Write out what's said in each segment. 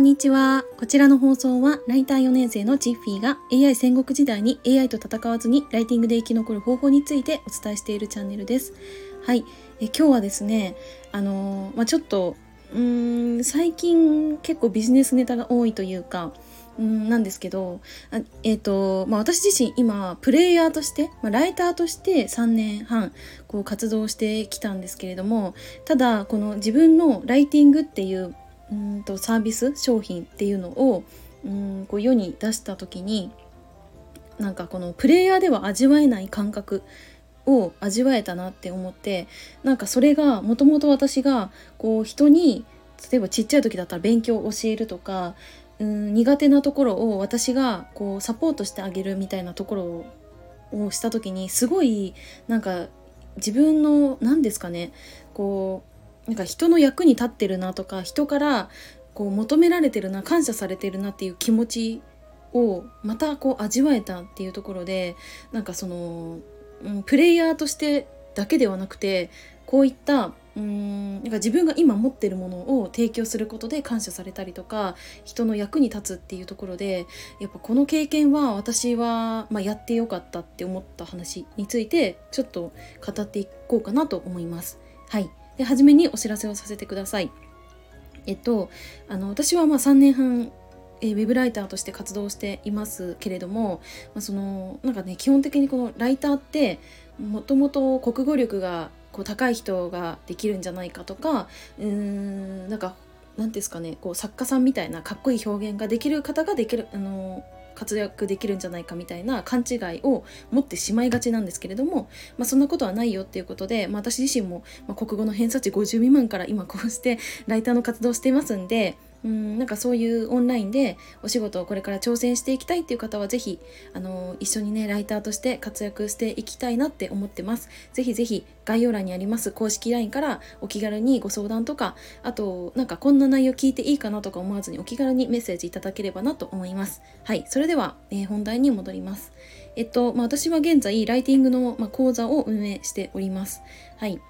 んにちは。こちらの放送は、ライター4年生のチッフィーが AI 戦国時代に AI と戦わずにライティングで生き残る方法についてお伝えしているチャンネルです。はい。え今日はですね、あのー、まあ、ちょっと、うーん、最近結構ビジネスネタが多いというか、んなんですけど、あえっ、ー、と、まあ、私自身今、プレイヤーとして、まあ、ライターとして3年半、こう活動してきたんですけれども、ただ、この自分のライティングっていううんとサービス商品っていうのをうんこう世に出した時になんかこのプレイヤーでは味わえない感覚を味わえたなって思ってなんかそれがもともと私がこう人に例えばちっちゃい時だったら勉強を教えるとかうん苦手なところを私がこうサポートしてあげるみたいなところをした時にすごいなんか自分の何ですかねこうなんか人の役に立ってるなとか人からこう求められてるな感謝されてるなっていう気持ちをまたこう味わえたっていうところでなんかその、うん、プレイヤーとしてだけではなくてこういったうんなんか自分が今持ってるものを提供することで感謝されたりとか人の役に立つっていうところでやっぱこの経験は私は、まあ、やってよかったって思った話についてちょっと語っていこうかなと思います。はいで初めにお知らせをさせてください。えっと、あの私はまあ3年半えー、ウェブライターとして活動していますけれども、まあ、そのなんかね基本的にこのライターってもともと国語力がこう高い人ができるんじゃないかとかうーんなんか何ですかねこう作家さんみたいなかっこいい表現ができる方ができるあの活躍できるんじゃないかみたいな勘違いを持ってしまいがちなんですけれども、まあ、そんなことはないよっていうことで、まあ、私自身も、ま国語の偏差値50未満から今こうしてライターの活動をしていますんでうんなんかそういうオンラインでお仕事をこれから挑戦していきたいっていう方はぜひあの一緒にねライターとして活躍していきたいなって思ってます。ぜひぜひ概要欄にあります公式 LINE からお気軽にご相談とかあとなんかこんな内容聞いていいかなとか思わずにお気軽にメッセージいただければなと思います。はいそれでは、えー、本題に戻ります。えっと、まあ、私は現在ライティングの、まあ、講座を運営しております。はい。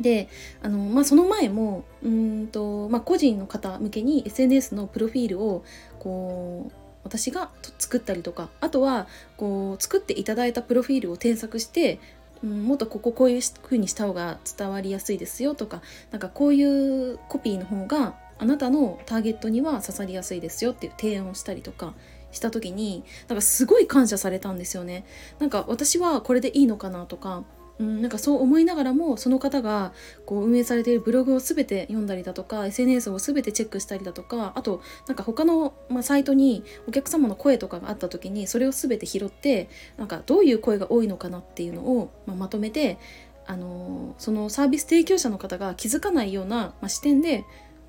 であの、まあ、その前もうんと、まあ、個人の方向けに SNS のプロフィールをこう私が作ったりとかあとはこう作っていただいたプロフィールを添削して、うん、もっとこここういう風にした方が伝わりやすいですよとかなんかこういうコピーの方があなたのターゲットには刺さりやすいですよっていう提案をしたりとかした時になんかすごい感謝されたんですよね。なんか私はこれでいいのかなとかうん、なんかそう思いながらもその方がこう運営されているブログを全て読んだりだとか SNS を全てチェックしたりだとかあとなんか他の、まあ、サイトにお客様の声とかがあった時にそれを全て拾ってなんかどういう声が多いのかなっていうのを、まあ、まとめて、あのー、そのサービス提供者の方が気づかないような、まあ、視点で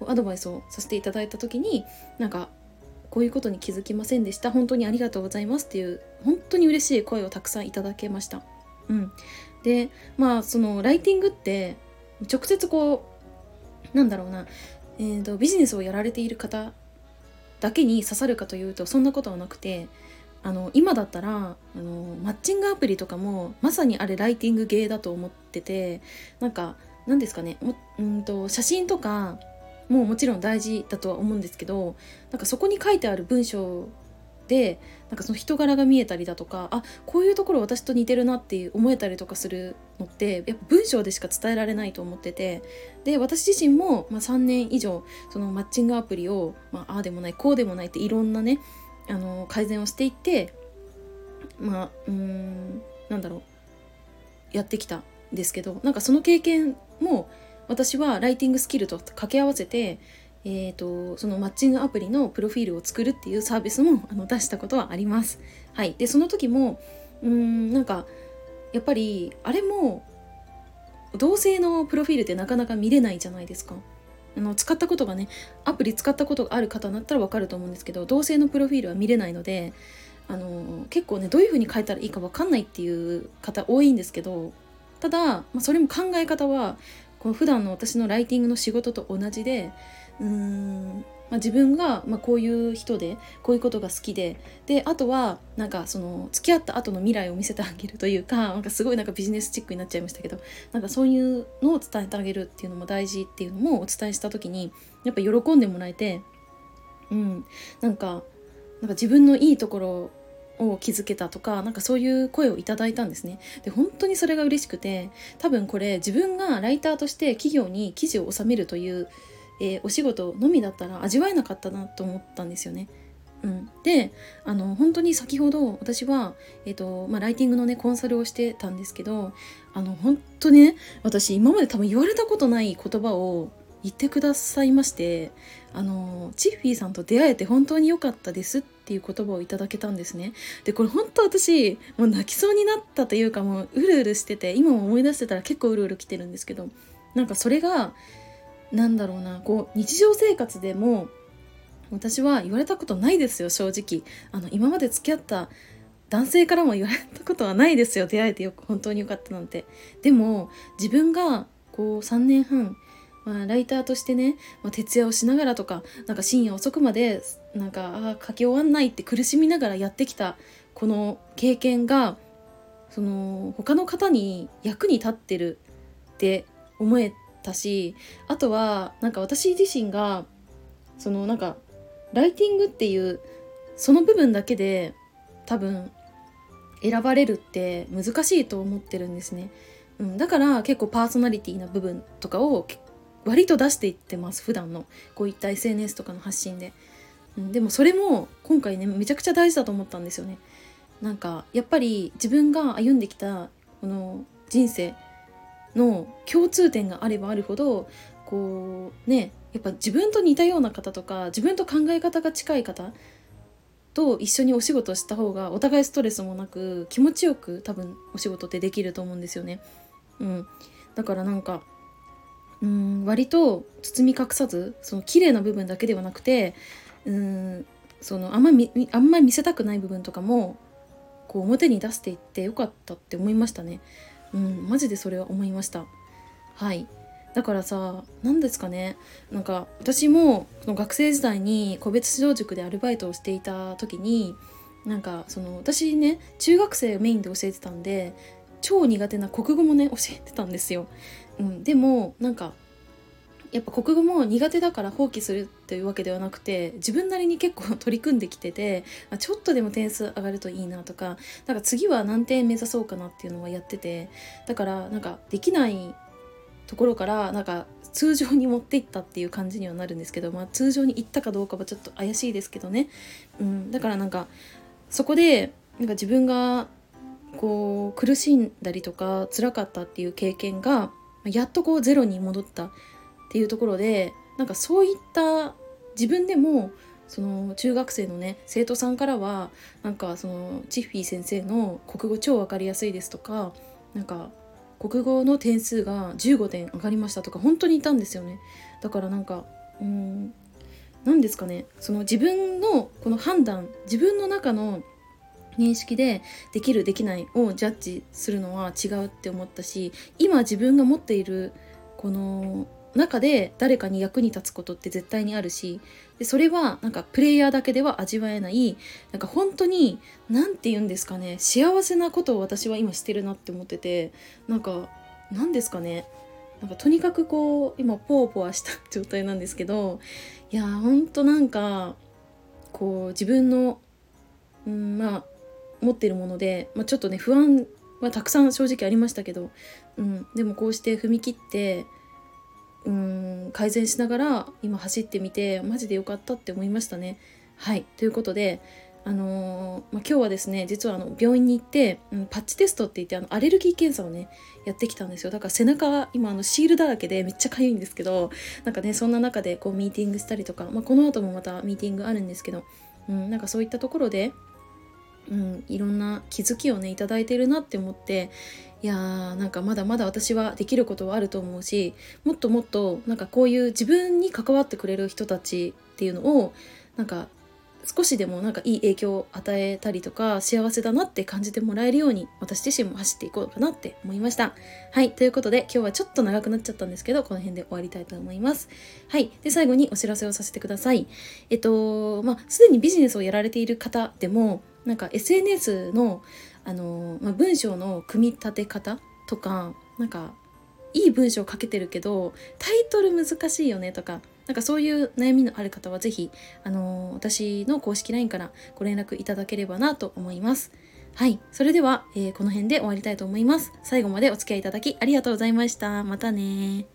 アドバイスをさせていただいた時になんかこういうことに気づきませんでした本当にありがとうございますっていう本当に嬉しい声をたくさんいただけました。うん、でまあそのライティングって直接こうなんだろうな、えーと、ビジネスをやられている方だけに刺さるかというとそんなことはなくてあの今だったらあのマッチングアプリとかもまさにあれライティング芸だと思っててなんか何ですかねもうんと写真とかももちろん大事だとは思うんですけどなんかそこに書いてある文章でなんかその人柄が見えたりだとかあこういうところ私と似てるなって思えたりとかするのってやっぱ文章でしか伝えられないと思っててで私自身も、まあ、3年以上そのマッチングアプリを、まああでもないこうでもないっていろんなねあの改善をしていってまあうんなんだろうやってきたんですけどなんかその経験も私はライティングスキルと掛け合わせてえーと、そのマッチングアプリのプロフィールを作るっていうサービスもあの出したことはあります。はい、でその時もうんなんかやっぱりあれも同性のプロフィールってなかなか見れないじゃないですか。あの使ったことがねアプリ使ったことがある方だったら分かると思うんですけど同性のプロフィールは見れないのであの結構ねどういう風に書いたらいいか分かんないっていう方多いんですけどただ、まあ、それも考え方はこの普段の私のライティングの仕事と同じでうーん、まあ、自分が、まあ、こういう人でこういうことが好きでであとはなんかその付き合った後の未来を見せてあげるというか なんかすごいなんかビジネスチックになっちゃいましたけどなんかそういうのを伝えてあげるっていうのも大事っていうのもお伝えした時にやっぱ喜んでもらえてうん、なんかなんか自分のいいところを気づけたとかなんかそういう声をいただいたんですね。で本当にそれが嬉しくて多分これ自分がライターとして企業に記事を収めるという、えー、お仕事のみだったら味わえなかったなと思ったんですよね。うん、であの本当に先ほど私は、えーとまあ、ライティングのねコンサルをしてたんですけどあの本当ね私今まで多分言われたことない言葉を言ってくださいましてあのチッフィーさんと出会えて本当に良かったですっていう言葉をいただけたんですねでこれ本当私もう泣きそうになったというかもううるうるしてて今も思い出してたら結構うるうる来てるんですけどなんかそれがなんだろうなこう日常生活でも私は言われたことないですよ正直。あの今まで付き合った男性からも言われたことはないですよ出会えてよく本当によかったなんて。でも自分がこう3年半まあ、ライターとしてね、まあ、徹夜をしながらとかなんか深夜遅くまでなんかあ書き終わんないって苦しみながらやってきたこの経験がその他の方に役に立ってるって思えたしあとはなんか私自身がそのなんかライティングっていうその部分だけで多分選ばれるって難しいと思ってるんですね。うん、だから結構パーソナリティな部分とかを割と出していってます普段の。こういった SNS とかの発信で、うん、でもそれも今回ねめちゃくちゃ大事だと思ったんですよね。なんかやっぱり自分が歩んできたこの人生の共通点があればあるほどこうねやっぱ自分と似たような方とか自分と考え方が近い方と一緒にお仕事した方がお互いストレスもなく気持ちよく多分お仕事ってできると思うんですよね。うん、だからなんかうん割と包み隠さずその綺麗な部分だけではなくてうんそのあんまりあんま見せたくない部分とかもこう表に出していってよかったって思いましたね。うん、マジでそれは思いました。はい。だからさ、何ですかね。なんか私もその学生時代に個別指導塾でアルバイトをしていた時に、なんかその私ね、中学生メインで教えてたんで、超苦手な国語もね、教えてたんですよ。うん、でもなんかやっぱ国語も苦手だから放棄するっていうわけではなくて自分なりに結構取り組んできててちょっとでも点数上がるといいなとかなんか次は何点目指そうかなっていうのはやっててだからなんかできないところからなんか通常に持っていったっていう感じにはなるんですけど、まあ、通常に行ったかどうかはちょっと怪しいですけどね、うん、だからなんかそこでなんか自分がこう苦しんだりとか辛かったっていう経験がやっとこうゼロに戻ったっていうところでなんかそういった自分でもその中学生のね生徒さんからはなんかそのチッフィー先生の国語超分かりやすいですとかなんか国語の点数が15点上がりましたとか本当にいたんですよね。だからなんかうん何ですかね。その自分のこの判断自分の中の認識でできるできないをジャッジするのは違うって思ったし今自分が持っているこの中で誰かに役に立つことって絶対にあるしでそれはなんかプレイヤーだけでは味わえないなんか本当に何て言うんですかね幸せなことを私は今してるなって思っててなんか何ですかねなんかとにかくこう今ポワポワした状態なんですけどいやほんとなんかこう自分の、うん、まあ持ってるもので、まあ、ちょっとね不安はたくさん正直ありましたけど、うん、でもこうして踏み切ってうん改善しながら今走ってみてマジで良かったって思いましたね。はいということであのー、まあ、今日はですね実はあの病院に行って、うん、パッチテストって言ってあのアレルギー検査をねやってきたんですよだから背中今あのシールだらけでめっちゃ痒いんですけどなんかねそんな中でこうミーティングしたりとか、まあ、この後もまたミーティングあるんですけど、うん、なんかそういったところでうん、いろんな気づきをね頂いてるなって思っていやーなんかまだまだ私はできることはあると思うしもっともっとなんかこういう自分に関わってくれる人たちっていうのをなんか少しでもなんかいい影響を与えたりとか幸せだなって感じてもらえるように私自身も走っていこうかなって思いました。はい。ということで今日はちょっと長くなっちゃったんですけどこの辺で終わりたいと思います。はい。で最後にお知らせをさせてください。えっとまあすでにビジネスをやられている方でもなんか SNS のあの、まあ、文章の組み立て方とかなんかいい文章書けてるけどタイトル難しいよねとかなんかそういう悩みのある方は是非、あの、私の公式 LINE からご連絡いただければなと思います。はい。それでは、えー、この辺で終わりたいと思います。最後までお付き合いいただきありがとうございました。またね